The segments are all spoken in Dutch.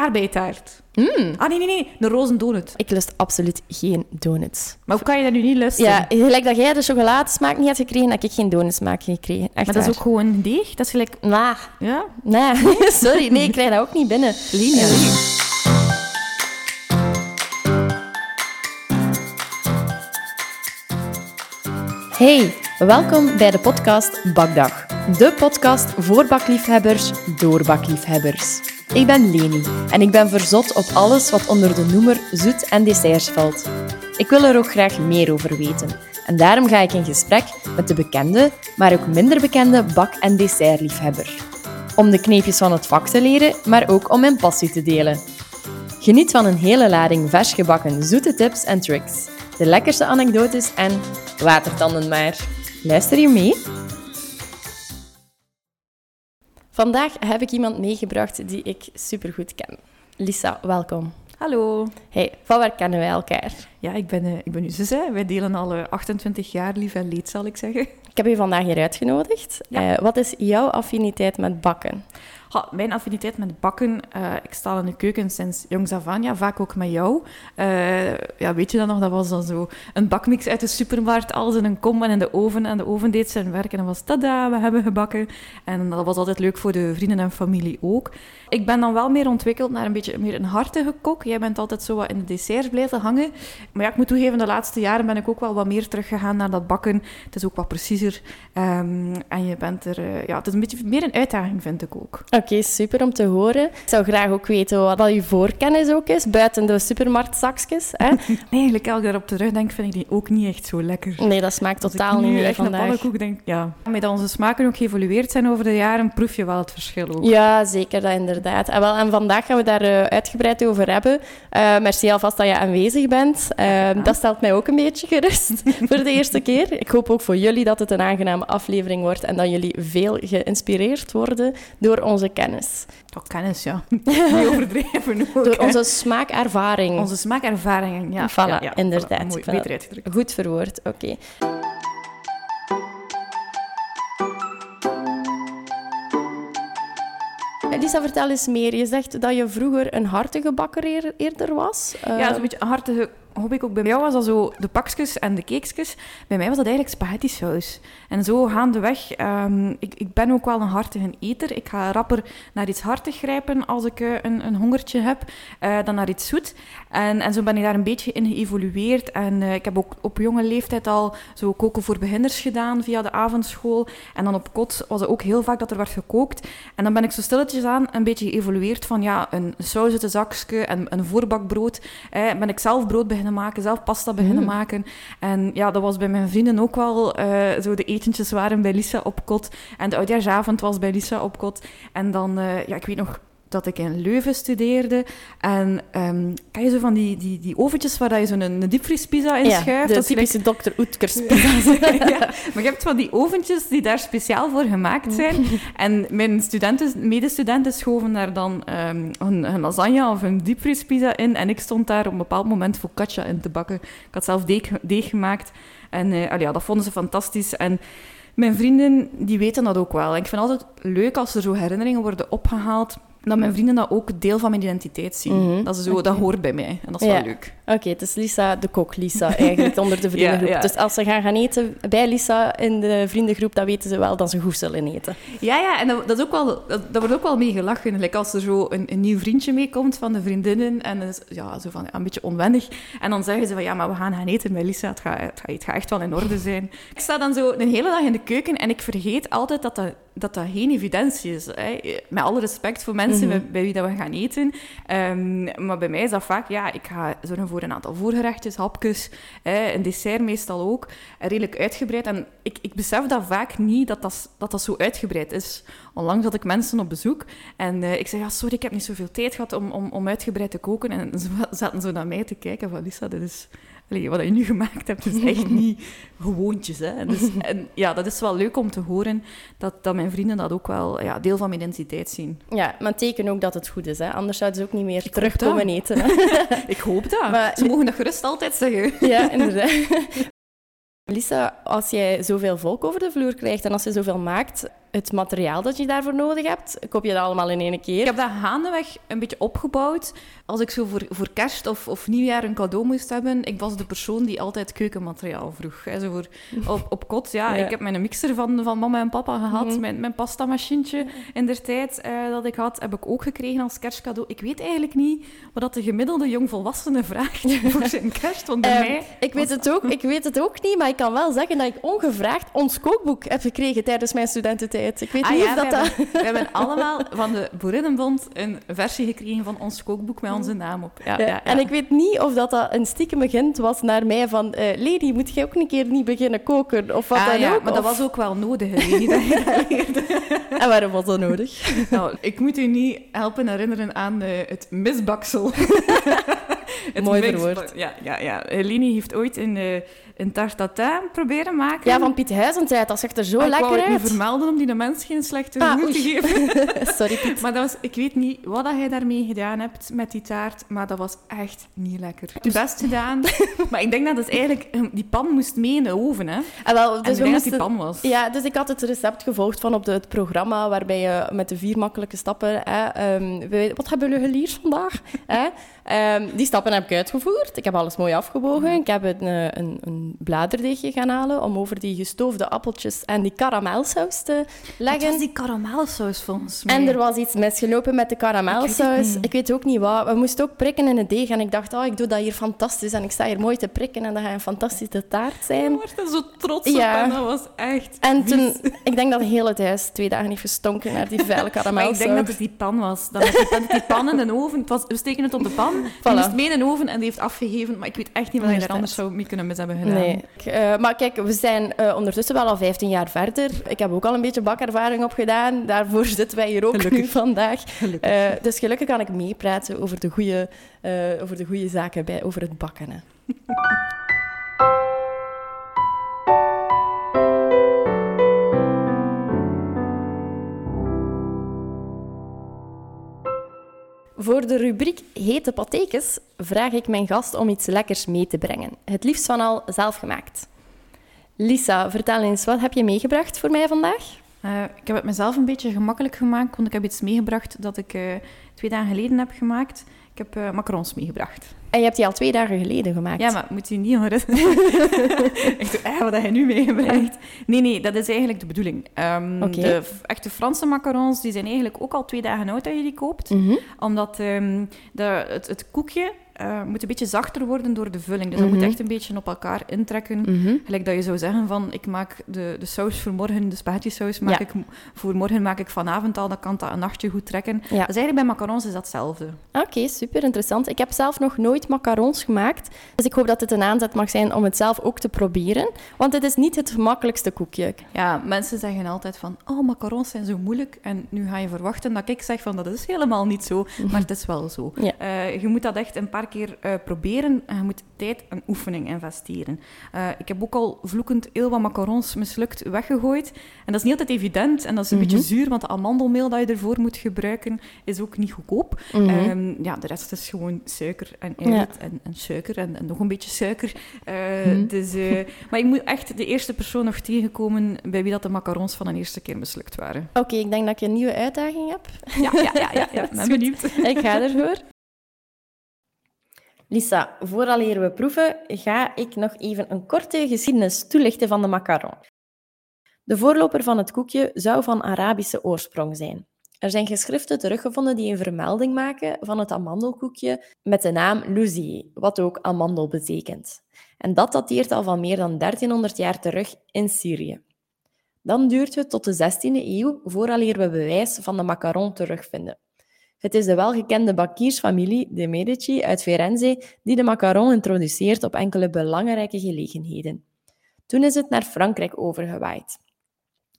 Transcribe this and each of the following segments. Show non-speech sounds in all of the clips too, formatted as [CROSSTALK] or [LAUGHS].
aardbeitaart. Mm. Ah, nee, nee, nee. Een rozen donut. Ik lust absoluut geen donuts. Maar hoe kan je dat nu niet lusten? Ja, gelijk dat jij de chocoladesmaak niet had gekregen, heb ik geen donutsmaak gekregen. Echt Maar dat is ook gewoon deeg. Dat is gelijk... Nou, Ja? nee, [LAUGHS] sorry. Nee, ik krijg dat ook niet binnen. Lenia. Hey, welkom bij de podcast Bakdag. De podcast voor bakliefhebbers door bakliefhebbers. Ik ben Leni en ik ben verzot op alles wat onder de noemer zoet en desserts valt. Ik wil er ook graag meer over weten. En daarom ga ik in gesprek met de bekende, maar ook minder bekende bak- en dessertliefhebber. Om de kneepjes van het vak te leren, maar ook om mijn passie te delen. Geniet van een hele lading vers gebakken zoete tips en tricks, de lekkerste anekdotes en watertanden maar. Luister je mee? Vandaag heb ik iemand meegebracht die ik supergoed ken. Lisa, welkom. Hallo. Hey, van waar kennen wij elkaar? Ja, ik ben, eh, ik ben uw zus. Hè. Wij delen al eh, 28 jaar lief en leed, zal ik zeggen. Ik heb je vandaag hier uitgenodigd. Ja. Eh, wat is jouw affiniteit met bakken? Ha, mijn affiniteit met bakken, eh, ik sta in de keuken sinds jongs af aan, ja, vaak ook met jou. Eh, ja, weet je dat nog, dat was dan zo een bakmix uit de supermarkt, alles in een kom en in de oven. En de oven deed zijn werk en dan was tada, we hebben gebakken. En dat was altijd leuk voor de vrienden en familie ook. Ik ben dan wel meer ontwikkeld naar een beetje meer een hartige kok. Jij bent altijd zo wat in de desserts blijven hangen. Maar ja, ik moet toegeven, de laatste jaren ben ik ook wel wat meer teruggegaan naar dat bakken. Het is ook wat preciezer. Ehm, en je bent er, eh, ja, het is een beetje meer een uitdaging, vind ik ook. Oké, super om te horen. Ik zou graag ook weten wat dat je voorkennis ook is, buiten de supermarktzakjes. Hè? [LAUGHS] Nee, eigenlijk als ik daarop terugdenk, vind ik die ook niet echt zo lekker. Nee, dat smaakt Als totaal niet meer echt vandaag. pannenkoek denk, ja. Met dat onze smaken ook geëvolueerd zijn over de jaren, proef je wel het verschil ook. Ja, zeker, dat inderdaad. En, wel, en vandaag gaan we daar eh, uitgebreid over hebben. Eh, merci alvast dat je aanwezig bent. Eh, Dat stelt mij ook een beetje gerust [LAUGHS] voor de eerste keer. Ik hoop ook voor jullie dat het een aangename aflevering wordt en dat jullie veel geïnspireerd worden door onze kennis. Toch kennis, ja. [LAUGHS] Niet overdreven ook. Door hè. onze smaakervaring. onze smaakervaringen, ja. Voilà, ja, ja, inderdaad. Mooi, Voilà. beter uitgedrukt. Goed verwoord, oké. Elisa, vertel eens meer. Je zegt dat je vroeger een hartige bakker eer- eerder was. Ja, Eh, zo'n beetje een hartige hoop ik ook. Bij jou was dat zo de pakjes en de cakesjes. Bij mij was dat eigenlijk spaghetti saus. En zo gaandeweg, ehm ik, ik ben ook wel een hartige eter. Ik ga rapper naar iets hartig grijpen als ik eh, een, een hongertje heb, eh, dan naar iets zoet. En, en zo ben ik daar een beetje in geëvolueerd. En eh, ik heb ook op jonge leeftijd al zo koken voor beginners gedaan via de avondschool. En dan op kot was het ook heel vaak dat er werd gekookt. En dan ben ik zo stilletjes aan een beetje geëvolueerd van ja, een saus uit een zakje en een voorbakbrood. Ben ik zelf brood maken, zelf pasta beginnen Mm. maken. En ja, dat was bij mijn vrienden ook wel eh, zo de etentjes waren bij Lisa op kot. En de oudjaarsavond was bij Lisa op kot. En dan, eh, ja, ik weet nog dat ik in Leuven studeerde. En ehm kan je zo van die, die, die oventjes waar dat je zo'n een, een diepvriespizza in ja, schuift? de Dat typische dokter Oetkers. [LAUGHS] ja, maar je hebt van die oventjes die daar speciaal voor gemaakt zijn. [LAUGHS] En mijn studenten, medestudenten schoven daar dan ehm, een, een lasagne of een diepvriespizza in. En ik stond daar op een bepaald moment focaccia in te bakken. Ik had zelf deeg, deeg gemaakt. En allee, ja, dat vonden ze fantastisch. En mijn vrienden, die weten dat ook wel. En ik vind het altijd leuk als er zo herinneringen worden opgehaald... dat mijn vrienden dat ook deel van mijn identiteit zien. Mhm, Dat, is zo, dat hoort bij mij. En dat is Ja. wel leuk. Oké, het is Lisa de kok, Lisa, eigenlijk, onder de [LAUGHS] vriendengroep. Ja, ja. Dus als ze gaan gaan eten bij Lisa in de vriendengroep, dan weten ze wel dat ze goed zullen eten. Ja, ja, en dat, dat, is ook wel, dat, dat wordt ook wel mee gelachen. Like als er zo een, een nieuw vriendje meekomt van de vriendinnen en is ja, zo van, een beetje onwennig. En dan zeggen ze van, ja, maar we gaan gaan eten met Lisa. Het gaat, het, gaat, het gaat echt wel in orde zijn. Ik sta dan zo een hele dag in de keuken en ik vergeet altijd dat dat, dat, dat geen evidentie is. Hè. Met alle respect voor mensen Mhm. bij, bij wie dat we gaan eten. Ehm, maar bij mij is dat vaak, ja, ik ga zorgen voor een aantal voorgerechtjes, hapjes, hè, een dessert meestal ook. Redelijk uitgebreid. En ik, ik besef dat vaak niet, dat dat, dat dat zo uitgebreid is. Onlangs had ik mensen op bezoek en eh, ik zei, ja, sorry, ik heb niet zoveel tijd gehad om, om, om uitgebreid te koken. En ze [LAUGHS] zaten zo naar mij te kijken van, Lisa, dit is... allee, wat je nu gemaakt hebt, is echt [LAUGHS] niet gewoontjes. Hè. En, dus, en ja, dat is wel leuk om te horen dat, dat mijn vrienden dat ook wel ja, deel van mijn identiteit zien. Ja, maar teken ook dat het goed is, hè? anders zouden ze ook niet meer terugkomen eten. Hè? [LAUGHS] Ik hoop dat. Maar- Ze mogen dat gerust altijd zeggen. ja, inderdaad. Lisa, als jij zoveel volk over de vloer krijgt en als je zoveel maakt, het materiaal dat je daarvoor nodig hebt? Koop je dat allemaal in één keer? Ik heb dat gaandeweg een beetje opgebouwd. Als ik zo voor, voor kerst of, of nieuwjaar een cadeau moest hebben, ik was de persoon die altijd keukenmateriaal vroeg. Hè, zo voor, [LAUGHS] op, op kot, ja, Ja. Ik heb mijn mixer van, van mama en papa gehad. Mhm. Mijn, mijn pastamachientje in der tijd eh, dat ik had, heb ik ook gekregen als kerstcadeau. Ik weet eigenlijk niet wat dat de gemiddelde jongvolwassene vraagt [LAUGHS] voor zijn kerst. Want bij Ehm, mij... ik, weet het ook, ik weet het ook niet, maar ik kan wel zeggen dat ik ongevraagd ons kookboek heb gekregen tijdens mijn studententijd. Ik weet Ah niet ja, of dat... we, dat... hebben, we hebben allemaal van de Boerinnenbond een versie gekregen van ons kookboek met onze naam op. Ja, Ja. En ik weet niet of dat, dat een stiekem hint was naar mij van... eh Lady, moet jij ook een keer niet beginnen koken? Of wat Ah, dan ja, ook? maar dat was ook wel nodig, dat [LAUGHS] je. [LAUGHS] En waarom was dat nodig? [LAUGHS] Nou, ik moet u niet helpen herinneren aan eh, het misbaksel. het Mooi verwoord. Ja, ja, ja. Helene heeft ooit een, eh, een tarte tatin proberen maken. Ja, van Piet Huizentijd, dat zag er zo Maar ik wou lekker het niet uit. vermelden om die de mens geen slechte Ah, te geven. [LAUGHS] Sorry, Piet. Maar dat was, ik weet niet wat dat jij daarmee gedaan hebt met die taart, maar dat was echt niet lekker. Het best gedaan, [LAUGHS] maar ik denk dat het eigenlijk... eh, Die pan moest mee in de oven, hè. En wel, Dus en we die pan was. Ja, dus ik had het recept gevolgd van op de, het programma waarbij je met de vier makkelijke stappen... Hè, ehm, we- wat hebben jullie geleerd vandaag? [LAUGHS] Hè? Ehm, die stappen heb ik uitgevoerd. Ik heb alles mooi afgebogen. Ik heb een, eh, een, een bladerdeegje gaan halen om over die gestoofde appeltjes en die karamelsaus te Het leggen. was die karamelsaus volgens mij. En er was iets misgelopen met de Ik weet karamelsaus. Ik weet, ook niet wat. We moesten ook prikken in het deeg. En ik dacht, oh, ik doe dat hier fantastisch. En ik sta hier mooi te prikken. En dat gaat een fantastische taart Ik zijn. was er zo trots Ja. op en dat was echt En vies. toen, ik denk dat heel het huis twee dagen heeft gestonken naar die vuile [LAUGHS] Maar karamelsaus. ik denk dat het die pan was. Dat het die, pan, die pan in de oven... Het was, we steken het op de pan, die Voilà. moest mee in de oven en die heeft afgegeven. Maar ik weet echt niet wat je daar Inderdaad. anders zou mee kunnen mis hebben gedaan. Nee. Ik, eh, maar kijk, we zijn eh, ondertussen wel al 15 jaar verder. Ik heb ook al een beetje bakervaring opgedaan. Daarvoor [LAUGHS] zitten wij hier ook Gelukkig. nu vandaag. Gelukkig. Eh, dus gelukkig kan ik meepraten over de goede, over de goede zaken bij, over het bakken. [LAUGHS] Voor de rubriek Hete Patekes vraag ik mijn gast om iets lekkers mee te brengen. Het liefst van al zelf gemaakt. Lisa, vertel eens, wat heb je meegebracht voor mij vandaag? Eh, ik heb het mezelf een beetje gemakkelijk gemaakt, want ik heb iets meegebracht dat ik eh, twee dagen geleden heb gemaakt. Ik heb eh, macarons meegebracht. En je hebt die al twee dagen geleden gemaakt. Ja, maar moet u niet horen. [LAUGHS] Echt, eh, wat heb je nu meegebracht? Nee, nee, dat is eigenlijk de bedoeling. Ehm. De echte Franse macarons, die zijn eigenlijk ook al twee dagen oud dat je die koopt. Mhm. Omdat ehm, de, het, het koekje eh, moet een beetje zachter worden door de vulling. Dus dat Mhm. moet echt een beetje op elkaar intrekken. Mhm. Gelijk dat je zou zeggen van, ik maak de, de saus voor morgen, de spaghetti saus maak Ja. ik voor morgen maak ik vanavond al, dan kan dat een nachtje goed trekken. Ja. Dus eigenlijk bij macarons is dat hetzelfde. Oké, super interessant. Ik heb zelf nog nooit macarons gemaakt, dus ik hoop dat dit een aanzet mag zijn om het zelf ook te proberen. Want het is niet het gemakkelijkste koekje. Ja, mensen zeggen altijd van, oh, macarons zijn zo moeilijk. En nu ga je verwachten dat ik zeg van, dat is helemaal niet zo. [LAUGHS] Maar het is wel zo. Ja. Eh, je moet dat echt een paar keer eh, proberen en je moet tijd en oefening investeren. Eh, ik heb ook al vloekend heel wat macarons mislukt weggegooid. En dat is niet altijd evident en dat is een Mhm. beetje zuur, want de amandelmeel dat je ervoor moet gebruiken is ook niet goedkoop. Mhm. Ehm, ja, de rest is gewoon suiker en eiwit en, en suiker en, en nog een beetje suiker. Eh, Mhm. dus, eh, [LAUGHS] maar ik moet echt de eerste persoon nog tegenkomen bij wie dat de macarons van een eerste keer mislukt waren. Oké, ik denk dat ik een nieuwe uitdaging heb. Ja, ja, ja, ja, ja. [LAUGHS] Ben benieuwd. Ik ga ervoor. Lisa, vooraleer we proeven, ga ik nog even een korte geschiedenis toelichten van de macaron. De voorloper van het koekje zou van Arabische oorsprong zijn. Er zijn geschriften teruggevonden die een vermelding maken van het amandelkoekje met de naam Louzier, wat ook amandel betekent. En dat dateert al van meer dan 1300 jaar terug in Syrië. Dan duurt het tot de 16e eeuw vooraleer we bewijs van de macaron terugvinden. Het is de welgekende bankiersfamilie de Medici uit Firenze die de macaron introduceert op enkele belangrijke gelegenheden. Toen is het naar Frankrijk overgewaaid.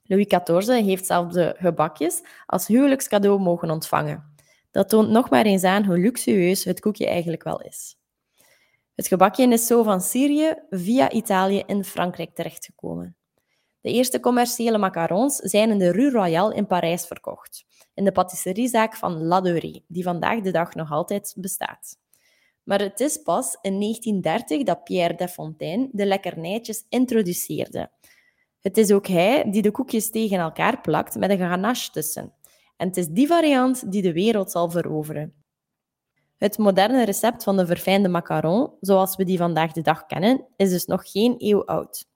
Louis XIV heeft zelfs de gebakjes als huwelijkscadeau mogen ontvangen. Dat toont nog maar eens aan hoe luxueus het koekje eigenlijk wel is. Het gebakje is zo van Syrië via Italië in Frankrijk terechtgekomen. De eerste commerciële macarons zijn in de Rue Royale in Parijs verkocht, in de patisseriezaak van La Durée, die vandaag de dag nog altijd bestaat. Maar het is pas in 1930 dat Pierre Desfontaines de lekkernijtjes introduceerde. Het is ook hij die de koekjes tegen elkaar plakt met een ganache tussen. En het is die variant die de wereld zal veroveren. Het moderne recept van de verfijnde macaron, zoals we die vandaag de dag kennen, is dus nog geen eeuw oud.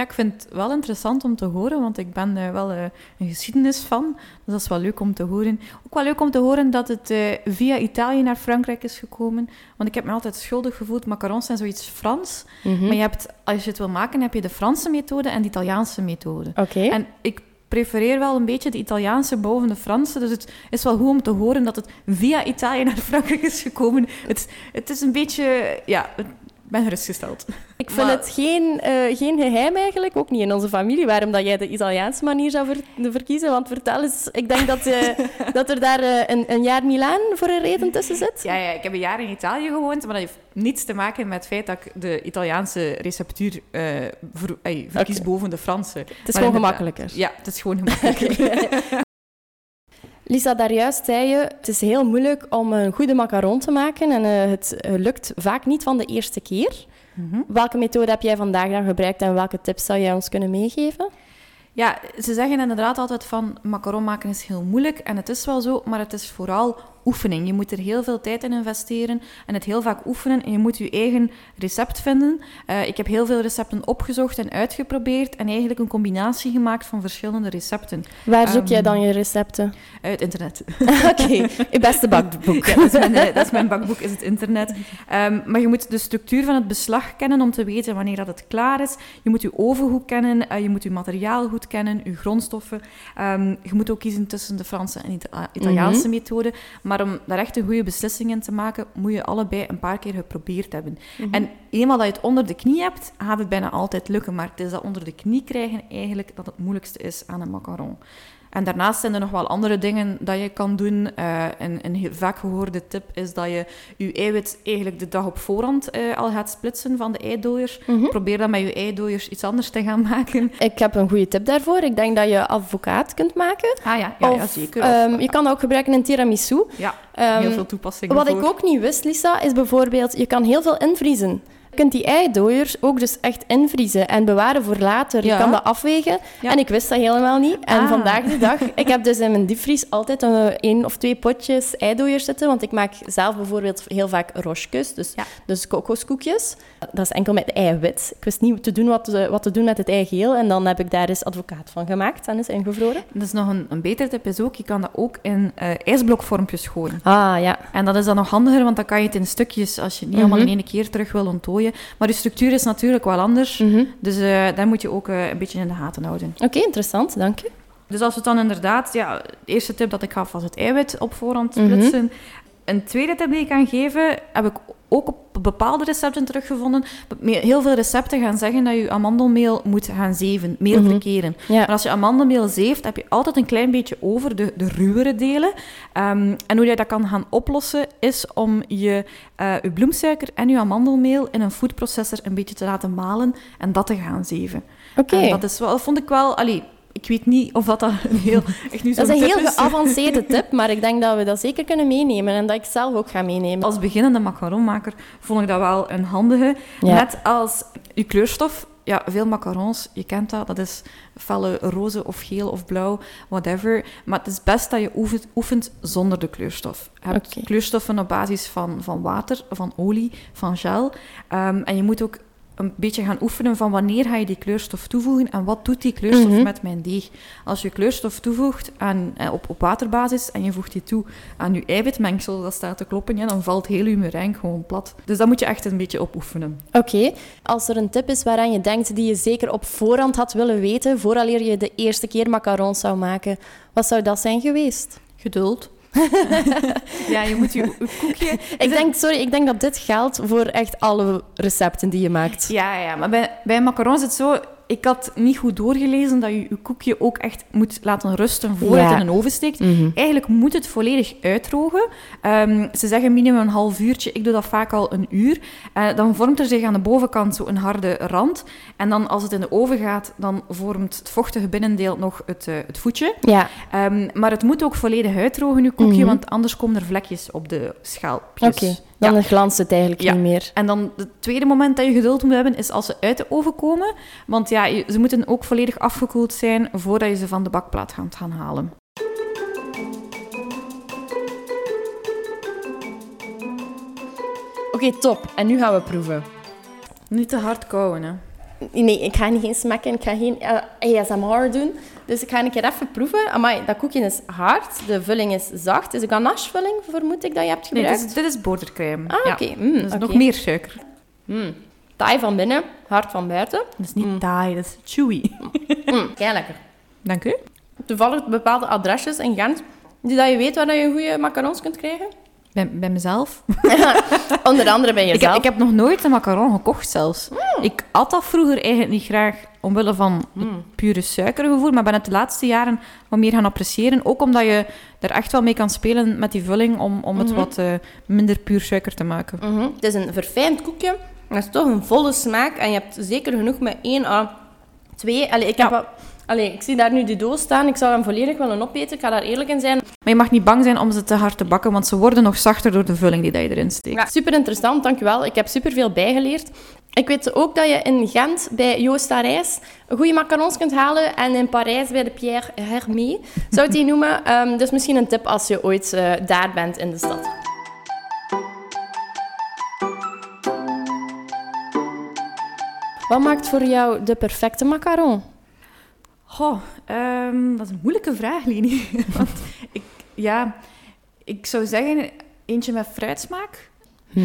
Ja, ik vind het wel interessant om te horen, want ik ben uh, wel uh, een geschiedenis van. Dus dat is wel leuk om te horen. Ook wel leuk om te horen dat het uh, via Italië naar Frankrijk is gekomen. Want ik heb me altijd schuldig gevoeld. Macarons zijn zoiets Frans. Mm -hmm. Maar je hebt, als je het wil maken, heb je de Franse methode en de Italiaanse methode. Oké. Okay. En ik prefereer wel een beetje de Italiaanse boven de Franse. Dus het is wel goed om te horen dat het via Italië naar Frankrijk is gekomen. Het, het is een beetje... Ja, ben gerustgesteld. Ik vind het geen, uh, geen geheim eigenlijk, ook niet in onze familie, waarom dat jij de Italiaanse manier zou ver verkiezen. Want vertel eens, ik denk dat, uh, [LAUGHS] dat er daar uh, een, een, jaar Milaan voor een reden tussen zit. Ja, ja, ik heb een jaar in Italië gewoond, maar dat heeft niets te maken met het feit dat ik de Italiaanse receptuur ver, verkies okay. boven de Franse. Het is maar gewoon gemakkelijker. Ja, het is gewoon gemakkelijker. [LAUGHS] [LAUGHS] Lisa, daar juist zei je, het is heel moeilijk om een goede macaron te maken en uh, het lukt vaak niet van de eerste keer. Mm -hmm. Welke methode heb jij vandaag dan gebruikt en welke tips zou jij ons kunnen meegeven? Ja, ze zeggen inderdaad altijd van macaron maken is heel moeilijk en het is wel zo, maar het is vooral oefening. Je moet er heel veel tijd in investeren en het heel vaak oefenen. En je moet je eigen recept vinden. Uh, ik heb heel veel recepten opgezocht en uitgeprobeerd en eigenlijk een combinatie gemaakt van verschillende recepten. Waar zoek um, jij dan je recepten? Uit internet. [LAUGHS] Oké, okay. je beste [LAUGHS] bakboek. Ja, dat, is mijn, dat is mijn bakboek, is het internet. Um, maar je moet de structuur van het beslag kennen om te weten wanneer dat het klaar is. Je moet je oven goed kennen, uh, je moet je materiaal goed kennen, je grondstoffen. Um, je moet ook kiezen tussen de Franse en Ita Italiaanse mm -hmm. methode. Maar om daar echt een goede beslissing in te maken, moet je allebei een paar keer geprobeerd hebben. Mm -hmm. En eenmaal dat je het onder de knie hebt, gaat het bijna altijd lukken. Maar het is dat onder de knie krijgen eigenlijk dat het moeilijkste is aan een macaron. En daarnaast zijn er nog wel andere dingen dat je kan doen. Uh, een, een heel vaak gehoorde tip is dat je je eiwit eigenlijk de dag op voorhand uh, al gaat splitsen van de eidooiers. Mm -hmm. Probeer dan met je eidooiers iets anders te gaan maken. Ik heb een goede tip daarvoor. Ik denk dat je advocaat kunt maken. Ah ja, ja, of, ja zeker. Um, je kan dat ook gebruiken in tiramisu. Ja, heel um, veel toepassingen Wat voor. ik ook niet wist, Lisa, is bijvoorbeeld... Je kan heel veel invriezen. Je kunt die eidooiers ook dus echt invriezen en bewaren voor later. Ja. Je kan dat afwegen. Ja. En ik wist dat helemaal niet. En Ah. vandaag de dag, ik heb dus in mijn diepvries altijd een, één of twee potjes eidooiers zitten. Want ik maak zelf bijvoorbeeld heel vaak rochekes, dus, Ja. dus kokoskoekjes. Dat is enkel met eiwit. Ik wist niet wat te doen, wat te, wat te doen met het eigeel. En dan heb ik daar eens advocaat van gemaakt en is ingevroren. Dus nog een, een betere tip is ook, je kan dat ook in uh, ijsblokvormpjes gooien. Ah, ja. En dat is dan nog handiger, want dan kan je het in stukjes, als je het niet Mhm. allemaal in één keer terug wil Maar de structuur is natuurlijk wel anders, Mhm. dus uh, daar moet je ook uh, een beetje in de gaten houden. Oké, okay, interessant. Dank u. Dus als we het dan inderdaad, ja, de eerste tip dat ik gaf was het eiwit op voorhand Mhm. splitsen. Mm -hmm. Een tweede tip die ik kan geven, heb ik ook op bepaalde recepten teruggevonden. Heel veel recepten gaan zeggen dat je amandelmeel moet gaan zeven, meel Mhm. verkeren. Ja. Maar als je amandelmeel zeeft, heb je altijd een klein beetje over, de, de ruwere delen. Um, en hoe je dat kan gaan oplossen, is om je, uh, je bloemsuiker en je amandelmeel in een foodprocessor een beetje te laten malen en dat te gaan zeven. Oké. Dat is wel, vond ik wel... Allee, ik weet niet of dat, dat een heel... Echt nu Dat is een heel geavanceerde [LAUGHS] tip, maar ik denk dat we dat zeker kunnen meenemen en dat ik zelf ook ga meenemen. Als beginnende macaronmaker vond ik dat wel een handige. Ja. Net als je kleurstof. Ja, veel macarons, je kent dat, dat is felle roze of geel of blauw, whatever. Maar het is best dat je oefent, oefent zonder de kleurstof. Je hebt kleurstoffen op basis van, van water, van olie, van gel. Um, en je moet ook een beetje gaan oefenen van wanneer ga je die kleurstof toevoegen en wat doet die kleurstof Mhm. met mijn deeg. Als je kleurstof toevoegt aan, eh, op, op waterbasis en je voegt die toe aan je eiwitmengsel dat staat te kloppen, ja, dan valt heel je meringue gewoon plat. Dus dat moet je echt een beetje opoefenen. Oké, als er een tip is waaraan je denkt die je zeker op voorhand had willen weten, vooraleer je de eerste keer macarons zou maken, wat zou dat zijn geweest? Geduld. [LAUGHS] ja, je moet je, je [LAUGHS] koekje... Ik denk, sorry, ik denk dat dit geldt voor echt alle recepten die je maakt. Ja, ja, maar bij, bij macarons is het zo... Ik had niet goed doorgelezen dat je je koekje ook echt moet laten rusten voor Ja. het in een oven steekt. Mhm. Eigenlijk moet het volledig uitdrogen. Ehm, ze zeggen minimum een half uurtje. Ik doe dat vaak al een uur. Eh, dan vormt er zich aan de bovenkant zo een harde rand. En dan als het in de oven gaat, dan vormt het vochtige binnendeel nog het, eh, het voetje. Ja, Ehm, maar het moet ook volledig uitdrogen, je koekje, Mhm. want anders komen er vlekjes op de schaalpjes. Oké. Dan Ja. glanst het eigenlijk Ja. niet meer. En dan het tweede moment dat je geduld moet hebben, is als ze uit de oven komen. Want ja, ze moeten ook volledig afgekoeld zijn voordat je ze van de bakplaat gaat gaan halen. Oké, top. En nu gaan we proeven. Niet te hard kouwen, hè. Nee, ik ga niet geen smakken, ik ga geen eh, ASMR doen. Dus ik ga een keer even proeven. Amai, dat koekje is hard, de vulling is zacht. Is een ganache-vulling, vermoed ik, dat je hebt Nee, gebruikt? dit is, dit is botercrème. Ah, Ja. oké. Mm, Dus nog meer suiker. Mm. Taai van binnen, hard van buiten. Dat is niet taai, dat is chewy. Mm, kei lekker. Dank u. Toevallig bepaalde adresjes in Gent, die dat je weet waar dat je goede macarons kunt krijgen. Bij, bij mezelf. [LAUGHS] Onder andere bij Ik heb, jezelf. ik heb nog nooit een macaron gekocht zelfs. Ik at dat vroeger eigenlijk niet graag omwille van het pure suikergevoel, maar ben het de laatste jaren wat meer gaan appreciëren. Ook omdat je er echt wel mee kan spelen met die vulling om, om het wat eh, minder puur suiker te maken. Mhm. Het is een verfijnd koekje. Het is toch een volle smaak. En je hebt zeker genoeg met één à twee. Allee, ik, heb Ja. Allee, ik zie daar nu die doos staan. Ik zou hem volledig willen opeten. Ik ga daar eerlijk in zijn. Maar je mag niet bang zijn om ze te hard te bakken, want ze worden nog zachter door de vulling die dat je erin steekt. Ja, super interessant, dankjewel. Ik heb super veel bijgeleerd. Ik weet ook dat je in Gent bij Joost Rijs goede macarons kunt halen. En in Parijs bij de Pierre Hermé, zou ik die noemen. [LAUGHS] Ehm, dus misschien een tip als je ooit eh, daar bent in de stad. Wat maakt voor jou de perfecte macaron? Ehm, dat is een moeilijke vraag, Leni. [LAUGHS] Want ik, ja, ik zou zeggen eentje met fruitsmaak.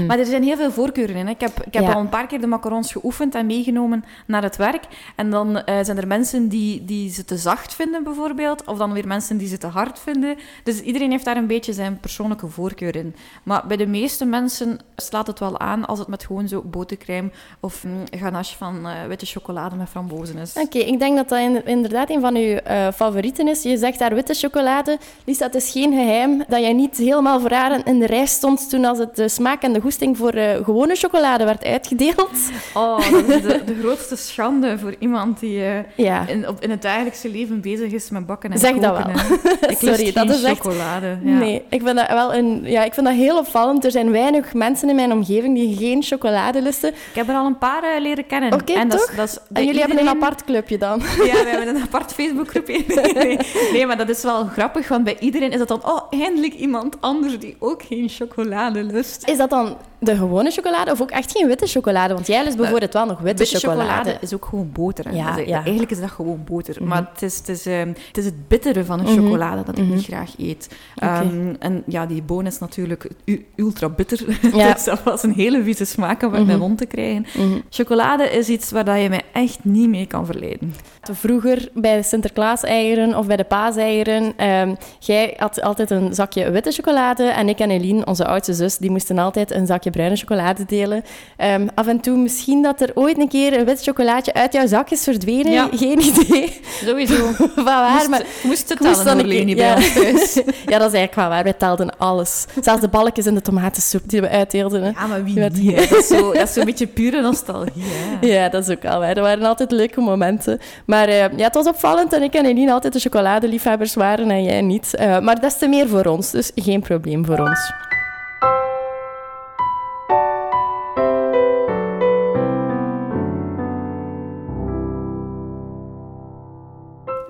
Maar er zijn heel veel voorkeuren in. Hè. Ik heb, ik heb Ja. al een paar keer de macarons geoefend en meegenomen naar het werk. En dan eh, zijn er mensen die, die ze te zacht vinden, bijvoorbeeld. Of dan weer mensen die ze te hard vinden. Dus iedereen heeft daar een beetje zijn persoonlijke voorkeur in. Maar bij de meeste mensen slaat het wel aan als het met gewoon zo botercrème of mm, ganache van eh, witte chocolade met frambozen is. Oké, ik denk dat dat in- inderdaad een van uw eh, favorieten is. Je zegt daar witte chocolade. Lisa, het is geen geheim dat jij niet helemaal vooraan in de rij stond toen als het de smaak en de goesting voor eh, gewone chocolade werd uitgedeeld. Oh, dat is de, de grootste schande voor iemand die eh, Ja. in, op, in het dagelijkse leven bezig is met bakken en Zeg koken. dat wel. Ik [LAUGHS] Sorry, dat is echt- chocolade. Ja. Nee, ik vind dat wel een, ja, ik vind dat heel opvallend. Er zijn weinig mensen in mijn omgeving die geen chocolade lusten. Ik heb er al een paar eh, leren kennen. Oké, en dat is- toch? dat is- En jullie hebben een apart clubje dan. [LAUGHS] Ja, we hebben een apart Facebookgroepje. [LAUGHS] Nee, maar dat is wel grappig, want bij iedereen is dat dan... Oh, eindelijk iemand anders die ook geen chocolade lust. Is dat dan don't de gewone chocolade of ook echt geen witte chocolade? Want jij lust bijvoorbeeld wel nog witte, Witte chocolade. chocolade is ook gewoon boter. hè. Ja, Dat is- ja. Eigenlijk is dat gewoon boter. Mhm. Maar het is, het, is, ehm, het is het bittere van de Mhm. chocolade dat ik Mhm. niet graag eet. Ehm, en ja, die boon is natuurlijk ultra bitter. [LAUGHS] Ja. dus dat was een hele vieze smaak om uit mijn Mhm. mond te krijgen. Mhm. Chocolade is iets waar dat je mij echt niet mee kan verleiden. Vroeger bij de Sinterklaas-eieren of bij de paaseieren, ehm jij had altijd een zakje witte chocolade en ik en Eline, onze oudste zus, die moesten altijd een zakje bruine chocolade delen. Ehm, af en toe misschien dat er ooit een keer een wit chocolaatje uit jouw zak is verdwenen, Ja. geen idee Sowieso. [LAUGHS] van waar, moest, maar... moest het tellen, dan een keer- Leni, ja. bij ons thuis. [LAUGHS] ja, dat is eigenlijk wel waar. Wij telden alles. Zelfs de balkjes in de tomatensoep die we uitdeelden. Hè. Ja, maar wie werd- niet? hè? Dat is zo- dat is zo'n beetje pure nostalgie. Hè? [LAUGHS] Ja, dat is ook al waar. Dat waren altijd leuke momenten. Maar eh, ja, het was opvallend en ik en Eline altijd de chocoladeliefhebbers waren en jij niet. Eh, maar des te meer voor ons, dus geen probleem voor ons.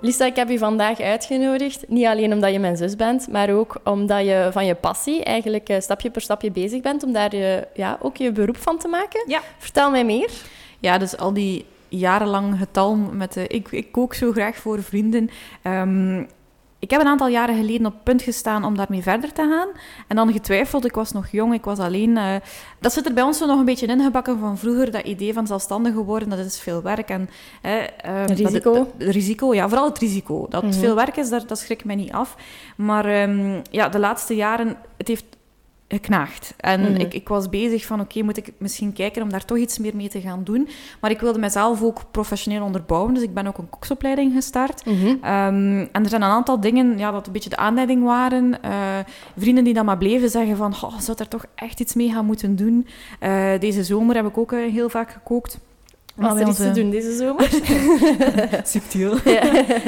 Lisa, ik heb je vandaag uitgenodigd. Niet alleen omdat je mijn zus bent, maar ook omdat je van je passie eigenlijk eh, stapje per stapje bezig bent om daar je, ja, ook je beroep van te maken. Ja. Vertel mij meer. Ja, dus al die jarenlang getalm met de, ik, ik kook zo graag voor vrienden. Ehm, ik heb een aantal jaren geleden op het punt gestaan om daarmee verder te gaan. En dan getwijfeld, ik was nog jong, ik was alleen. eh, dat zit er bij ons zo nog een beetje ingebakken van vroeger, dat idee van zelfstandig worden, dat is veel werk. En, ehm, Risico. dat- dat- risico, ja, vooral het risico. Dat Mhm. veel werk is, dat, dat schrikt mij niet af. Maar ehm, ja, de laatste jaren, het heeft geknaagd. En Mhm. ik, ik was bezig van, oké, moet ik misschien kijken om daar toch iets meer mee te gaan doen. Maar ik wilde mezelf ook professioneel onderbouwen, dus ik ben ook een koksopleiding gestart. Mhm. Ehm, en er zijn een aantal dingen ja, dat een beetje de aanleiding waren. Eh, vrienden die dan maar bleven zeggen van, oh, zou er toch echt iets mee gaan moeten doen. Eh, deze zomer heb ik ook eh, heel vaak gekookt. Wat bij er iets onze- te doen deze zomer? [LAUGHS] Subtiel.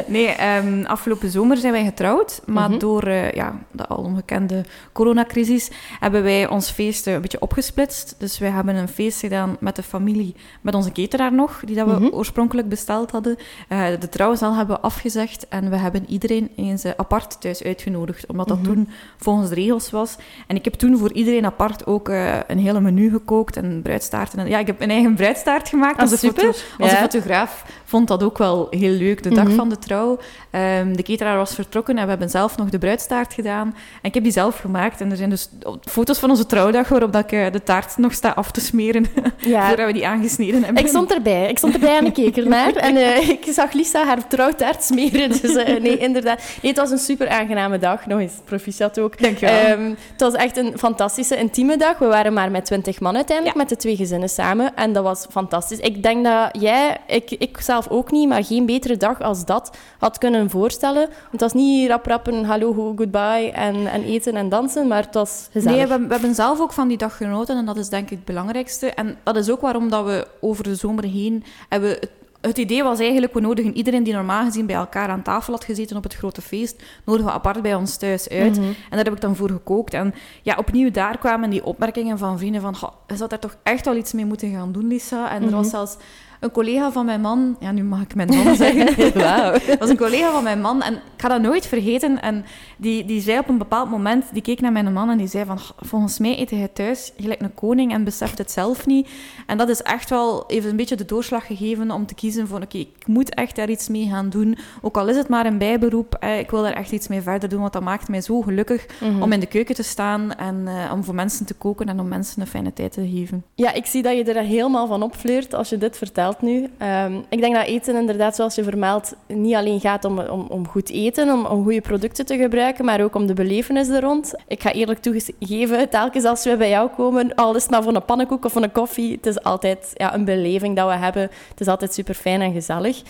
Nee, ehm, afgelopen zomer zijn wij getrouwd. Maar Mhm. door eh, ja, de alomgekende coronacrisis hebben wij ons feest een beetje opgesplitst. Dus wij hebben een feest gedaan met de familie, met onze cateraar nog, die dat we Mhm. oorspronkelijk besteld hadden. Eh, de trouwzaal hebben we afgezegd en we hebben iedereen eens eh, apart thuis uitgenodigd. Omdat dat Mhm. toen volgens de regels was. En ik heb toen voor iedereen apart ook een hele menu gekookt en bruidstaarten. En, ja, ik heb een eigen bruidstaart gemaakt. Ah, Onze super. onze fotograaf vond dat ook wel heel leuk, de dag Mhm. van de trouw. Ehm, de cateraar was vertrokken en we hebben zelf nog de bruidstaart gedaan. En ik heb die zelf gemaakt. En er zijn dus foto's van onze trouwdag waarop dat ik eh, de taart nog sta af te smeren [LAUGHS] Ja, voordat we die aangesneden hebben. Ik stond erbij. Ik stond erbij en ik keek ernaar. En ik zag Lisa haar trouwtaart smeren. Dus eh, nee, inderdaad. Nee, het was een super aangename dag. Nog eens, proficiat ook. Dankjewel. Ehm, het was echt een fantastische, intieme dag. We waren maar met twintig man uiteindelijk, Ja. met de twee gezinnen samen. En dat was fantastisch. Ik denk dat jij, ik, ik zelf ook niet, maar geen betere dag als dat had kunnen voorstellen. Want het was niet rap rap een hallo, ho, goodbye en, en eten en dansen, maar het was gezellig. Nee, we, we hebben zelf ook van die dag genoten en dat is denk ik het belangrijkste. En dat is ook waarom dat we over de zomer heen hebben... Het, het idee was eigenlijk, we nodigen iedereen die normaal gezien bij elkaar aan tafel had gezeten op het grote feest, nodigen we apart bij ons thuis uit. Mhm. En daar heb ik dan voor gekookt. En ja, opnieuw daar kwamen die opmerkingen van vrienden van, "Goh, je zou daar toch echt wel iets mee moeten gaan doen, Lisa. En er was Mhm. zelfs een collega van mijn man, ja, nu mag ik mijn man [LAUGHS] zeggen. [LAUGHS] Wauw. Dat was een collega van mijn man en ik ga dat nooit vergeten. En die, die zei op een bepaald moment, die keek naar mijn man en die zei van, "Goh, volgens mij eet hij thuis gelijk een koning en beseft het zelf niet. En dat is echt wel even een beetje de doorslag gegeven om te kiezen van, oké, ik moet echt daar iets mee gaan doen. Ook al is het maar een bijberoep, eh, ik wil daar echt iets mee verder doen, want dat maakt mij zo gelukkig Mhm. om in de keuken te staan en eh, om voor mensen te koken en om mensen een fijne tijd te geven. Ja, ik zie dat je er helemaal van opfleurt als je dit vertelt nu. Ehm, ik denk dat eten inderdaad, zoals je vermeldt, niet alleen gaat om, om, om goed eten, om, om goede producten te gebruiken, maar ook om de belevenis er rond. Ik ga eerlijk toegeven, telkens als we bij jou komen, al is het maar voor een pannenkoek of voor een koffie, het is altijd ja, een beleving dat we hebben. Het is altijd super fijn en gezellig.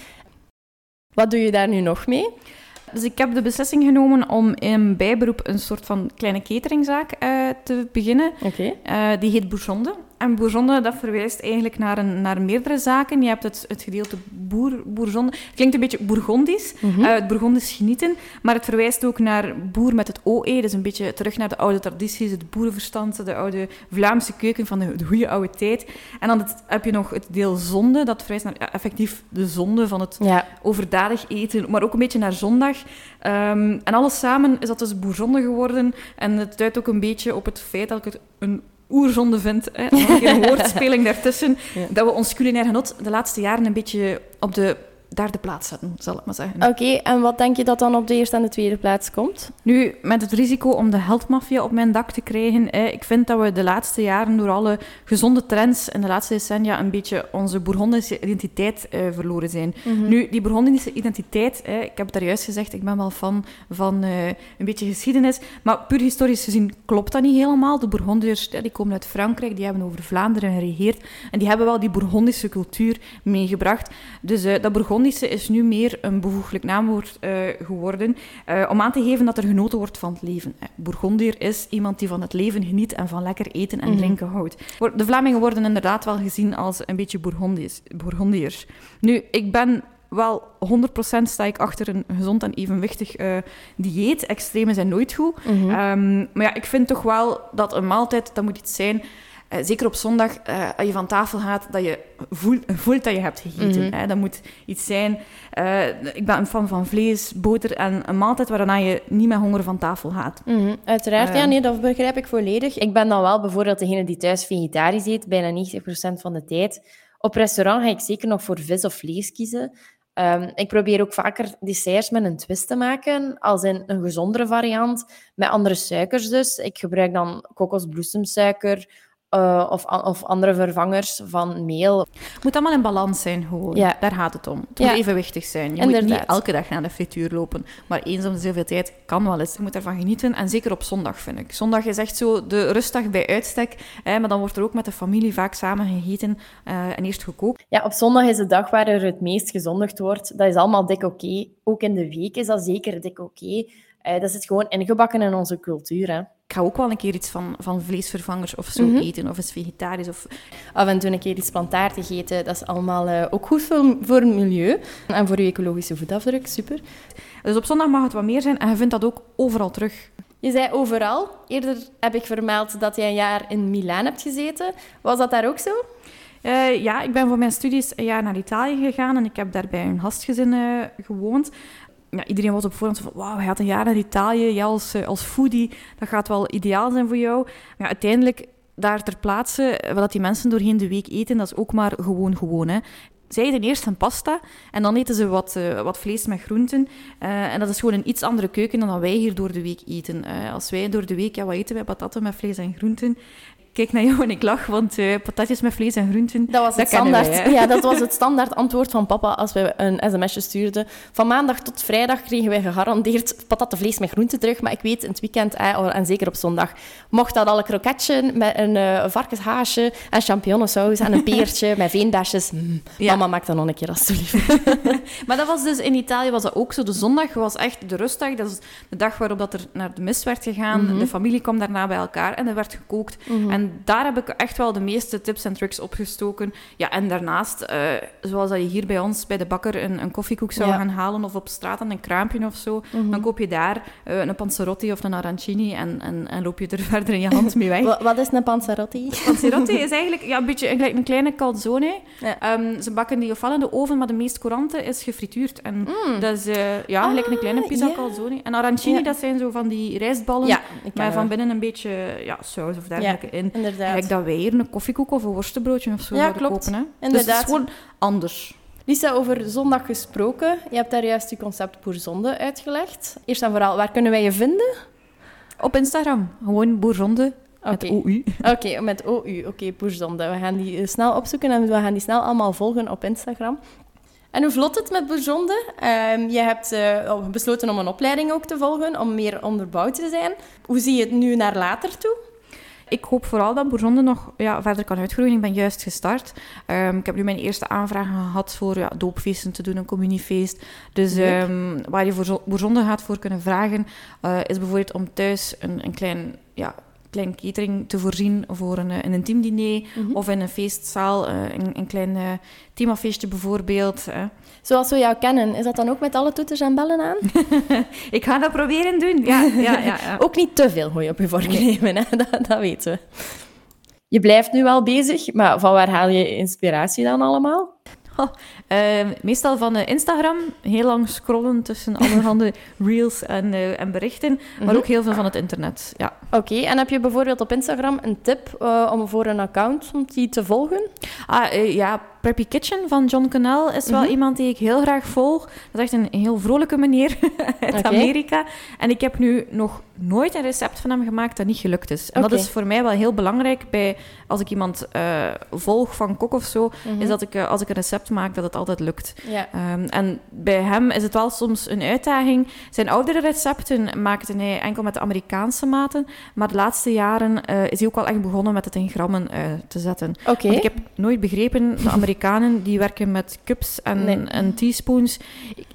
Wat doe je daar nu nog mee? Dus ik heb de beslissing genomen om in bijberoep een soort van kleine cateringzaak eh, te beginnen. Oké. Eh, die heet Bourgonde. En Bourgonde, dat verwijst eigenlijk naar, een, naar meerdere zaken. Je hebt het, het gedeelte boer, Bourgonde. Het klinkt een beetje Bourgondisch, Mhm. eh, het Bourgondisch genieten. Maar het verwijst ook naar boer met het OE. Dus een beetje terug naar de oude tradities, het boerenverstand, de oude Vlaamse keuken van de, de goede oude tijd. En dan het- heb je nog het deel zonde. Dat verwijst naar ja, effectief de zonde van het Ja. overdadig eten, maar ook een beetje naar zondag. Ehm, en alles samen is dat dus boerzonde geworden. En het duidt ook een beetje op het feit dat ik het een oerzonde vind. Hè. Nog een woordspeling [LAUGHS] daartussen. Ja. Dat we ons culinair genot de laatste jaren een beetje op de derde plaats zetten, zal ik maar zeggen. Oké, en wat denk je dat dan op de eerste en de tweede plaats komt? Nu, met het risico om de heldmafia op mijn dak te krijgen, eh, ik vind dat we de laatste jaren door alle gezonde trends in de laatste decennia een beetje onze Bourgondische identiteit eh, verloren zijn. Mhm. Nu, die Bourgondische identiteit, hè, ik heb het daar juist gezegd, ik ben wel fan van eh, een beetje geschiedenis, maar puur historisch gezien klopt dat niet helemaal. De Bourgondiërs die komen uit Frankrijk, die hebben over Vlaanderen geregeerd en die hebben wel die Bourgondische cultuur meegebracht. Dus eh, dat Bourgondische is nu meer een bevoeglijk naamwoord eh, geworden eh, om aan te geven dat er genoten wordt van het leven. Eh, Bourgondier is iemand die van het leven geniet en van lekker eten en Mhm. drinken houdt. De Vlamingen worden inderdaad wel gezien als een beetje Bourgondiërs. Bourgondiërs. Nu, ik ben wel 100% sta ik achter een gezond en evenwichtig dieet. Extreme zijn nooit goed. Mhm. Ehm, maar ja, ik vind toch wel dat een maaltijd, dat moet iets zijn... eh, zeker op zondag, eh, als je van tafel gaat, dat je voelt, voelt dat je hebt gegeten. Mhm. hè. Dat moet iets zijn... eh, ik ben een fan van vlees, boter en een maaltijd waarna je niet met honger van tafel gaat. Mhm, uiteraard, ja, nee, dat begrijp ik volledig. Ik ben dan wel bijvoorbeeld degene die thuis vegetarisch eet, bijna 90% van de tijd. Op restaurant ga ik zeker nog voor vis of vlees kiezen. Ehm, ik probeer ook vaker desserts met een twist te maken, als in een gezondere variant, met andere suikers dus. Ik gebruik dan kokosbloesemsuiker eh, of, of andere vervangers van meel. Het moet allemaal in balans zijn, gewoon. Ja. Daar gaat het om. Het Ja. moet evenwichtig zijn. Je moet niet elke dag naar de frituur lopen, maar eens om de zoveel tijd kan wel eens. Je moet ervan genieten, en zeker op zondag, vind ik. Zondag is echt zo de rustdag bij uitstek, hè, maar dan wordt er ook met de familie vaak samen gegeten eh, en eerst gekookt. Ja, op zondag is de dag waar er het meest gezondigd wordt. Dat is allemaal dik oké. Ook in de week is dat zeker dik oké. Uh, dat zit gewoon ingebakken in onze cultuur. Hè. Ik ga ook wel een keer iets van, van vleesvervangers of zo Mhm. eten, of eens vegetarisch. Of... Af en toe een keer iets plantaardig eten. Dat is allemaal eh, ook goed voor, voor het milieu en voor je ecologische voetafdruk. Super. Dus op zondag mag het wat meer zijn en je vindt dat ook overal terug. Je zei overal. Eerder heb ik vermeld dat je een jaar in Milaan hebt gezeten. Was dat daar ook zo? Eh, ja, ik ben voor mijn studies een jaar naar Italië gegaan en ik heb daar bij een gastgezin gewoond. Ja, iedereen was op voorhand van, wauw, hij gaat een jaar naar Italië. Jij als, eh, als foodie, dat gaat wel ideaal zijn voor jou. Maar uiteindelijk, daar ter plaatse, eh, wat die mensen doorheen de week eten, dat is ook maar gewoon gewoon. Hè. Zij eten eerst een pasta en dan eten ze wat, eh, wat vlees met groenten. En dat is gewoon een iets andere keuken dan dat wij hier door de week eten. Als wij door de week, ja, wat eten wij? Patatten met vlees en groenten. Kijk naar jou en ik lach, want eh, patatjes met vlees en groenten... Dat was het Dat standaard. wij, ja, dat was het standaard antwoord van papa als we een sms'je stuurden. Van maandag tot vrijdag kregen wij gegarandeerd patattenvlees met groenten terug. Maar ik weet, in het weekend, eh, en zeker op zondag, mocht dat al een kroketje met een eh, varkenshaasje en champignonsaus en een peertje met veendasjes. Mm, Ja. Mama, maak dat nog een keer alsjeblieft. [LAUGHS] Maar dat was dus in Italië was dat ook zo. De zondag was echt de rustdag. Dat is de dag waarop dat er naar de mis werd gegaan. Mhm. De familie kwam daarna bij elkaar en er werd gekookt. En daar heb ik echt wel de meeste tips en tricks opgestoken. Ja, en daarnaast, eh, zoals dat je hier bij ons bij de bakker een, een koffiekoek zou Ja. Mhm. gaan halen of op straat aan een kraampje of zo, dan koop je daar eh, een panzerotti of een arancini en, en, en loop je er [LAUGHS] verder in je hand mee weg. Wa- Wat is een panzerotti? [LAUGHS] Panzerotti is eigenlijk ja, een beetje gelijk een kleine calzone. Ja. Ehm, ze bakken die ofwel in de oven, maar de meest courante is gefrituurd. En Mm. dat is eh, ja, gelijk een kleine Ah, pizza calzone. En arancini, dat zijn zo van die rijstballen, maar van binnen een beetje ja, saus of dergelijke in. Inderdaad. Gelijk dat wij hier een koffiekoek of een worstenbroodje of zo Ja, klopt. kopen. Hè. Dus het is gewoon anders. Lisa, over zondag gesproken. Je hebt daar juist je concept Boerzonde uitgelegd. Eerst en vooral, waar kunnen wij je vinden? Op Instagram, gewoon boerzonde met Oké. OU. [LAUGHS] Oké, met OU. Oké, Boerzonde. We gaan die eh, snel opzoeken en we gaan die snel allemaal volgen op Instagram. En hoe vlot het met Boerzonde? Ehm, je hebt eh, besloten om een opleiding ook te volgen, om meer onderbouwd te zijn. Hoe zie je het nu naar later toe? Ik hoop vooral dat Boerzonde nog ja, verder kan uitgroeien. Ik ben juist gestart. Ehm, ik heb nu mijn eerste aanvragen gehad voor ja, doopfeesten te doen, een communiefeest. Dus ehm, waar je voor zo- Boerzonde gaat voor kunnen vragen, eh, is bijvoorbeeld om thuis een, een klein, ja, klein catering te voorzien voor een, eh, een intiem diner. Of in een feestzaal, eh, een, een klein themafeestje bijvoorbeeld. Zoals we jou kennen, is dat dan ook met alle toeters en bellen aan? [LAUGHS] Ik ga dat proberen doen. Ja, [LAUGHS] ja, ja, ja. Ook niet te veel gooi op je vork nemen, hè? [LAUGHS] Dat, dat weten we. Je blijft nu wel bezig, maar van waar haal je inspiratie dan allemaal? Eh, meestal van eh, Instagram, heel lang scrollen tussen allerhande reels en, eh, en berichten, maar Mhm. ook heel veel van het internet. Ja. Oké, en heb je bijvoorbeeld op Instagram een tip eh, om voor een account om die te volgen? Ah, ja, Preppy Kitchen van John Cannell is wel Mhm. iemand die ik heel graag volg. Dat is echt een heel vrolijke meneer [LAUGHS] uit. Amerika. En ik heb nu nog nooit een recept van hem gemaakt dat niet gelukt is. En dat is voor mij wel heel belangrijk bij, als ik iemand eh, volg van kok of zo, is dat ik, eh, als ik een recept maak, dat het altijd lukt. Ehm, en bij hem is het wel soms een uitdaging. Zijn oudere recepten maakte hij enkel met de Amerikaanse maten, maar de laatste jaren eh, is hij ook wel echt begonnen met het in grammen te zetten. Want ik heb nooit begrepen, de Amerikanen die werken met cups en, Nee. en teaspoons.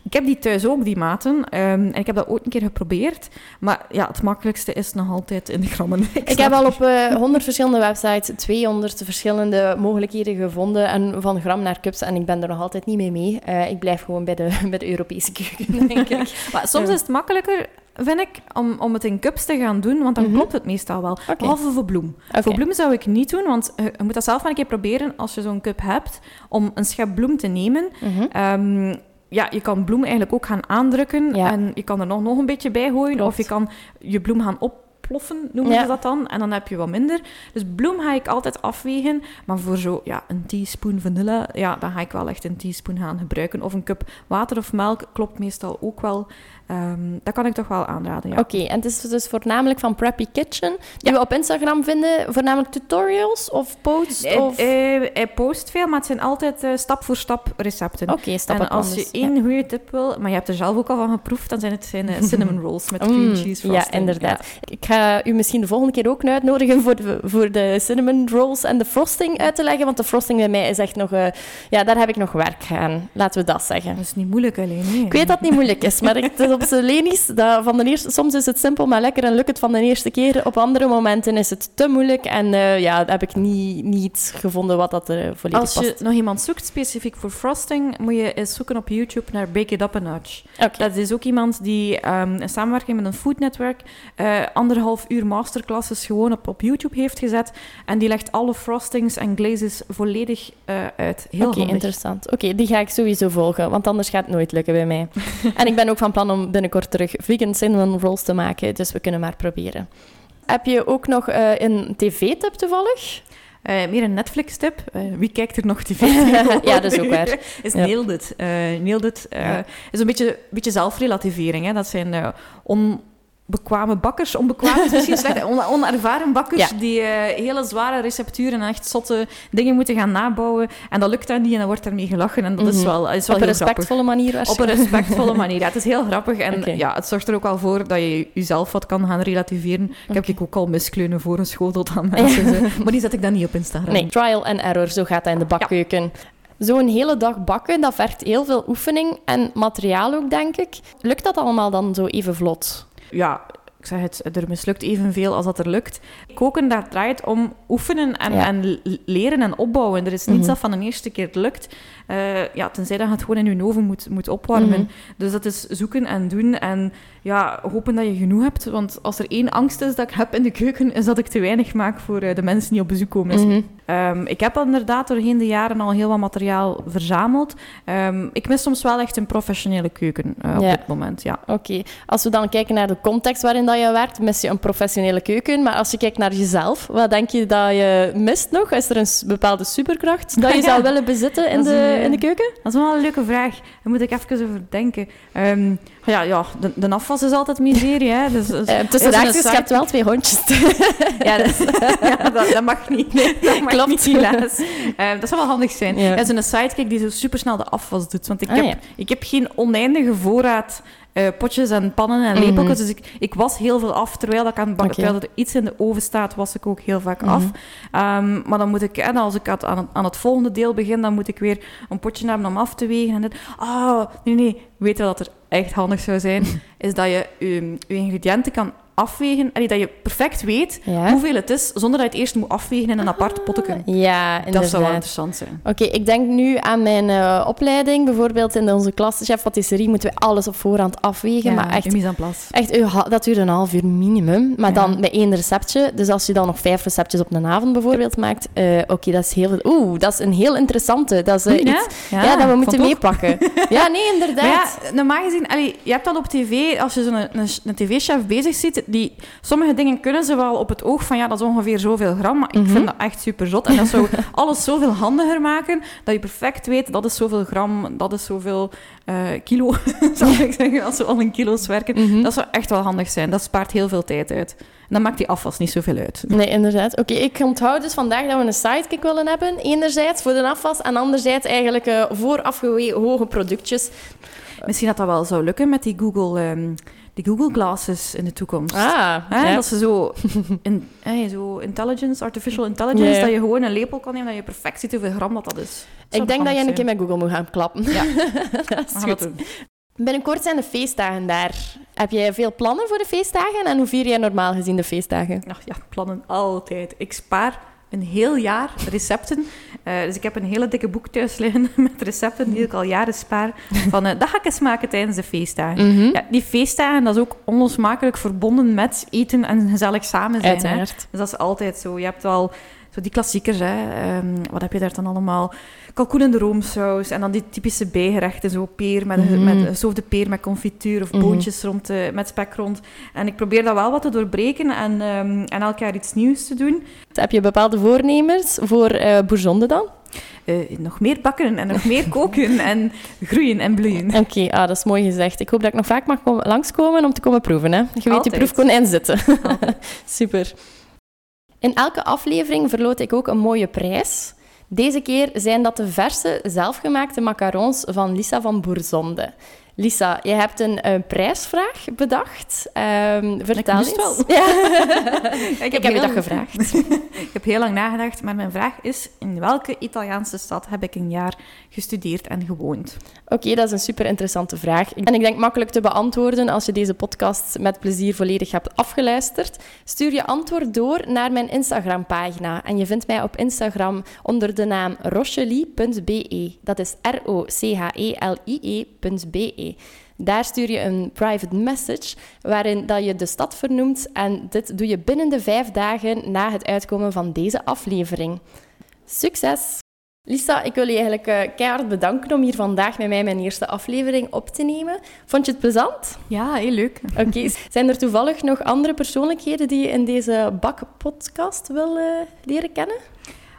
Ik, heb die thuis ook, die maten. ehm, en ik heb dat ooit een keer geprobeerd. Maar ja, het makkelijkste is nog altijd in de grammen. [LAUGHS] Ik heb al op eh 100 verschillende websites 200 verschillende mogelijkheden gevonden. En van gram naar cups. En ik ben er nog altijd niet mee mee. Eh, ik blijf gewoon bij de, [LAUGHS] bij de Europese keuken, denk ik. [LAUGHS] Maar soms is het makkelijker, vind ik, om, om het in cups te gaan doen, want dan Mhm. klopt het meestal wel. Behalve voor bloem. Voor bloem zou ik niet doen, want eh, je moet dat zelf maar een keer proberen als je zo'n cup hebt, om een schep bloem te nemen. Mhm. Ehm, ja, je kan bloem eigenlijk ook gaan aandrukken Ja. en je kan er nog, nog een beetje bij gooien. Klopt. Of je kan je bloem gaan opploffen, noemen Ja. ze dat dan. En dan heb je wat minder. Dus bloem ga ik altijd afwegen. Maar voor zo ja, een teaspoon vanille, ja, dan ga ik wel echt een teaspoon gaan gebruiken. Of een cup water of melk klopt meestal ook wel. Ehm, dat kan ik toch wel aanraden, ja. Oké, en het is dus voornamelijk van Preppy Kitchen, die we op Instagram vinden. Voornamelijk tutorials of posts? Hij, Of... hij- hij post veel, maar het zijn altijd eh, stap voor stap recepten. Oké, stap en als je één goede tip wil, maar je hebt er zelf ook al van geproefd, dan zijn het zijn eh, [LAUGHS] cinnamon rolls met cream Mm, cheese ja, frosting. inderdaad. Ik ga u misschien de volgende keer ook uitnodigen voor de, voor de cinnamon rolls en de frosting uit te leggen. Want de frosting bij mij is echt nog... Uh, ja, daar heb ik nog werk aan. Laten we dat zeggen. Dat is niet moeilijk alleen. Nee. Ik weet dat het niet moeilijk is, maar [LAUGHS] het is op zijn lenies. Dat van de eerste, soms is het simpel, maar lekker en lukt het van de eerste keer. Op andere momenten is het te moeilijk en uh, ja, heb ik niet, niet gevonden wat dat er volledig past. Als je nog iemand zoekt specifiek voor frosting, moet je eens zoeken op YouTube naar Bake It Up a Notch. Okay. Dat is ook iemand die um, in samenwerking met een food network uh, anderhalf uur masterclasses gewoon op, op YouTube heeft gezet. En die legt alle frostings en glazes volledig uh, uit. Heel Oké, interessant. Oké, die ga ik sowieso volgen, want anders gaat het nooit lukken bij mij. [LAUGHS] en ik ben ook van plan om binnenkort terug vegan cinnamon rolls te maken, dus we kunnen maar proberen. Heb je ook nog uh, een tv-tip toevallig? Uh, meer een Netflix-tip. Uh, wie kijkt er nog tv? [LAUGHS] ja, dat is ook waar. [LAUGHS] is. Nailed It. Uh, Nailed It ja. is een beetje, beetje zelfrelativering. Hè? Dat zijn on, bekwame bakkers, onbekwame [LAUGHS] misschien slecht, on, onervaren bakkers die uh, hele zware recepturen en echt zotte dingen moeten gaan nabouwen. En dat lukt dan niet en dan wordt ermee gelachen. En dat is mhm. wel, is wel Op een respectvolle manier Op een respectvolle manier, ja. Het is heel grappig en okay. ja, het zorgt er ook wel voor dat je jezelf wat kan gaan relativeren. Ik okay. heb ook al miskleunen voor een aan mensen. [LAUGHS] maar die zet ik dan niet op Instagram. Nee, trial and error, zo gaat dat in de bakkeuken. Ja. Zo'n hele dag bakken, dat vergt heel veel oefening en materiaal ook, denk ik. Lukt dat allemaal dan zo even vlot? Ja, ik zeg het, er mislukt evenveel als dat er lukt. Koken, daar draait om oefenen en, en leren en opbouwen. Er is niets mm dat van de eerste keer lukt. Uh, ja, tenzij dat je het gewoon in je oven moet, moet opwarmen. Mm Dus dat is zoeken en doen en ja, hopen dat je genoeg hebt. Want als er één angst is dat ik heb in de keuken, is dat ik te weinig maak voor uh, de mensen die op bezoek komen. Mm -hmm. um, ik heb inderdaad doorheen de jaren al heel wat materiaal verzameld. Um, ik mis soms wel echt een professionele keuken uh, op ja. dit moment. Ja. Oké. Okay. Als we dan kijken naar de context waarin dat je werkt, mis je een professionele keuken. Maar als je kijkt naar jezelf, wat denk je dat je mist nog? Is er een bepaalde superkracht dat je [LAUGHS] ja. zou willen bezitten in de, in de keuken? Dat is wel een leuke vraag. Daar moet ik even over denken. Um, ja, ja de, de afwas is altijd miserie. Hè. Dus, dus, uh, tussen haakjes, je hebt wel twee hondjes. [LAUGHS] [LAUGHS] ja, dat, ja dat, dat, mag niet. Nee, dat mag Klopt. niet, helaas. Uh, dat zou wel handig zijn. Ja. Is een sidekick die zo supersnel de afwas doet. Want ik, ah, heb, ik heb geen oneindige voorraad uh, potjes en pannen en lepeltjes. Mm -hmm. Dus ik, ik was heel veel af. Terwijl, ik aan het bakken, okay. terwijl er iets in de oven staat, was ik ook heel vaak mm -hmm. af. Um, maar dan moet ik, en als ik aan het, aan het volgende deel begin, dan moet ik weer een potje hebben om af te wegen. En dit, ah, nee, nee. Weet je wat er echt handig zou zijn? [LAUGHS] is dat je je, je ingrediënten kan afwegen. Allee, dat je perfect weet ja. hoeveel het is, zonder dat je het eerst moet afwegen in een apart potje. Ja, inderdaad. Dat zou wel interessant zijn. Oké, okay, ik denk nu aan mijn uh, opleiding. Bijvoorbeeld in onze klas chef patisserie moeten we alles op voorhand afwegen. Ja, maar echt, echt dat duurt een half uur minimum. Maar ja. dan bij één receptje. Dus als je dan nog vijf receptjes op een avond bijvoorbeeld maakt. Uh, Oké, okay, dat is heel... Oeh, dat is een heel interessante. Dat is iets ja, dat we moeten meepakken. [LAUGHS] ja, nee, inderdaad. ja, normaal gezien... Allee, je hebt dat op tv, als je zo'n een, een, een tv-chef bezig ziet, die sommige dingen kunnen ze wel op het oog van ja, dat is ongeveer zoveel gram, maar ik mm -hmm. vind dat echt super zot. En dat zou [LAUGHS] alles zoveel handiger maken dat je perfect weet dat is zoveel gram, dat is zoveel uh, kilo, [LAUGHS] zou ik zeggen, als we al in kilo's werken. Mm -hmm. Dat zou echt wel handig zijn. Dat spaart heel veel tijd uit. En dan maakt die afwas niet zoveel uit. Nee, inderdaad. Oké, okay, ik onthoud dus vandaag dat we een sidekick willen hebben. Enerzijds voor de afwas en anderzijds eigenlijk uh, voor afgewogen productjes. Misschien dat dat wel zou lukken met die Google... Um, de Google Glasses in de toekomst. Ah, hè? Ja. Dat ze zo, in, [LAUGHS] hè, zo intelligence, artificial intelligence, dat je gewoon een lepel kan nemen, dat je perfect ziet hoeveel gram dat, dat is. Dat ik denk dat je een keer met Google moet gaan klappen. Ja, [LAUGHS] dat is goed. Binnenkort zijn de feestdagen daar. Heb jij veel plannen voor de feestdagen en hoe vier jij normaal gezien de feestdagen? Ach ja, plannen altijd. Ik spaar een heel jaar recepten. Uh, dus ik heb een hele dikke boek thuis liggen [LAUGHS] met recepten die ik al jaren spaar. Van, uh, dat ga ik eens maken tijdens de feestdagen. Mm -hmm. ja, die feestdagen, dat is ook onlosmakelijk verbonden met eten en gezellig samen zijn. Hè? Dus dat is altijd zo. Je hebt wel zo die klassiekers, hè. Um, wat heb je daar dan allemaal? Kalkoen in de roomsaus en dan die typische bijgerechten, zo peer met, mm -hmm. met peer met confituur of boontjes mm -hmm. rond, uh, met spek rond. En ik probeer dat wel wat te doorbreken en, um, en elk jaar iets nieuws te doen. Heb je bepaalde voornemens voor uh, Bourgonde dan? Uh, nog meer bakken en nog meer koken en groeien en bloeien. Oké, okay, ah, dat is mooi gezegd. Ik hoop dat ik nog vaak mag langskomen om te komen proeven. Hè? Je weet, Altijd. je proefkonijn zitten. [LAUGHS] Super. In elke aflevering verloot ik ook een mooie prijs. Deze keer zijn dat de verse, zelfgemaakte macarons van Lisa van Boerzonde. Lisa, je hebt een uh, prijsvraag bedacht. Um, vertel eens. Wel. [LAUGHS] Ja. [LAUGHS] ik, heb, je dat gevraagd. [LAUGHS] ik heb heel lang nagedacht, maar mijn vraag is: in welke Italiaanse stad heb ik een jaar gestudeerd en gewoond? Oké, dat is een super interessante vraag. En ik denk makkelijk te beantwoorden als je deze podcast met plezier volledig hebt afgeluisterd. Stuur je antwoord door naar mijn Instagram-pagina. En je vindt mij op Instagram onder de naam rochely.be. Dat is R-O-C-H-E-L-I-E.be. Daar stuur je een private message waarin dat je de stad vernoemt en dit doe je binnen de vijf dagen na het uitkomen van deze aflevering. Succes! Lisa, ik wil je eigenlijk uh, keihard bedanken om hier vandaag met mij mijn eerste aflevering op te nemen. Vond je het plezant? Ja, heel leuk. Oké. [LAUGHS] Zijn er toevallig nog andere persoonlijkheden die je in deze bakpodcast wil uh, leren kennen?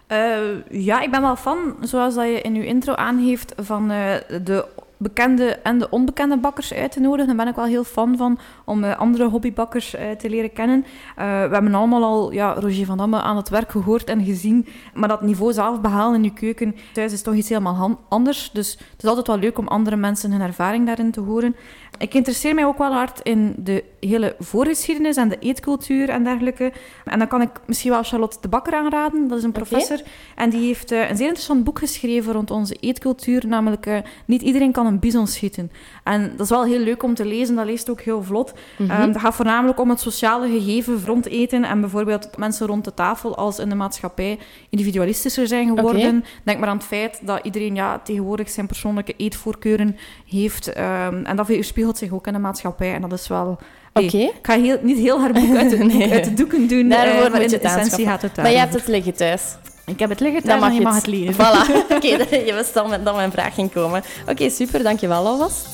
Uh, ja, ik ben wel fan, zoals dat je in je intro aangeeft, van de bekende en de onbekende bakkers uit te nodigen. Daar ben ik wel heel fan van, om uh, andere hobbybakkers uh, te leren kennen. Uh, we hebben allemaal al ja, Roger van Damme aan het werk gehoord en gezien. Maar dat niveau zelf behalen in je keuken thuis is toch iets helemaal anders. Dus het is altijd wel leuk om andere mensen hun ervaring daarin te horen. Ik interesseer mij ook wel hard in de hele voorgeschiedenis en de eetcultuur en dergelijke. En dan kan ik misschien wel Charlotte de Bakker aanraden. Dat is een professor. En die heeft een zeer interessant boek geschreven rond onze eetcultuur. Namelijk, niet iedereen kan een bison schieten. En dat is wel heel leuk om te lezen, dat leest ook heel vlot. Mm het gaat voornamelijk om het sociale gegeven rond eten en bijvoorbeeld mensen rond de tafel als in de maatschappij individualistischer zijn geworden. Denk maar aan het feit dat iedereen ja, tegenwoordig zijn persoonlijke eetvoorkeuren heeft. Um, en dat weerspiegelt zich ook in de maatschappij en dat is wel... Oké. Ik ga heel, niet heel haar boek uit de, [LAUGHS] uit de doeken doen, Daarvoor uh, maar in de essentie gaat het Maar je hebt het liggen thuis. Ik heb het liggen thuis, mag je mag het leren. Voilà. [LAUGHS] Oké, okay, [LAUGHS] je wist al dat mijn vraag ging komen. Oké, okay, super. Dankjewel alvast.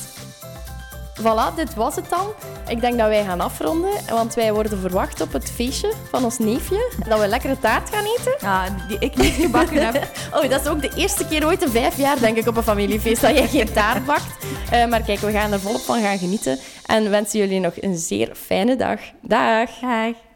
Voilà, dit was het dan. Ik denk dat wij gaan afronden, want wij worden verwacht op het feestje van ons neefje. Dat we lekkere taart gaan eten. Ja, die ik niet gebakken heb. [LAUGHS] oh, dat is ook de eerste keer ooit in vijf jaar, denk ik, op een familiefeest dat jij geen taart bakt. Uh, maar kijk, we gaan er volop van gaan genieten. En wensen jullie nog een zeer fijne dag. Dag. Dag.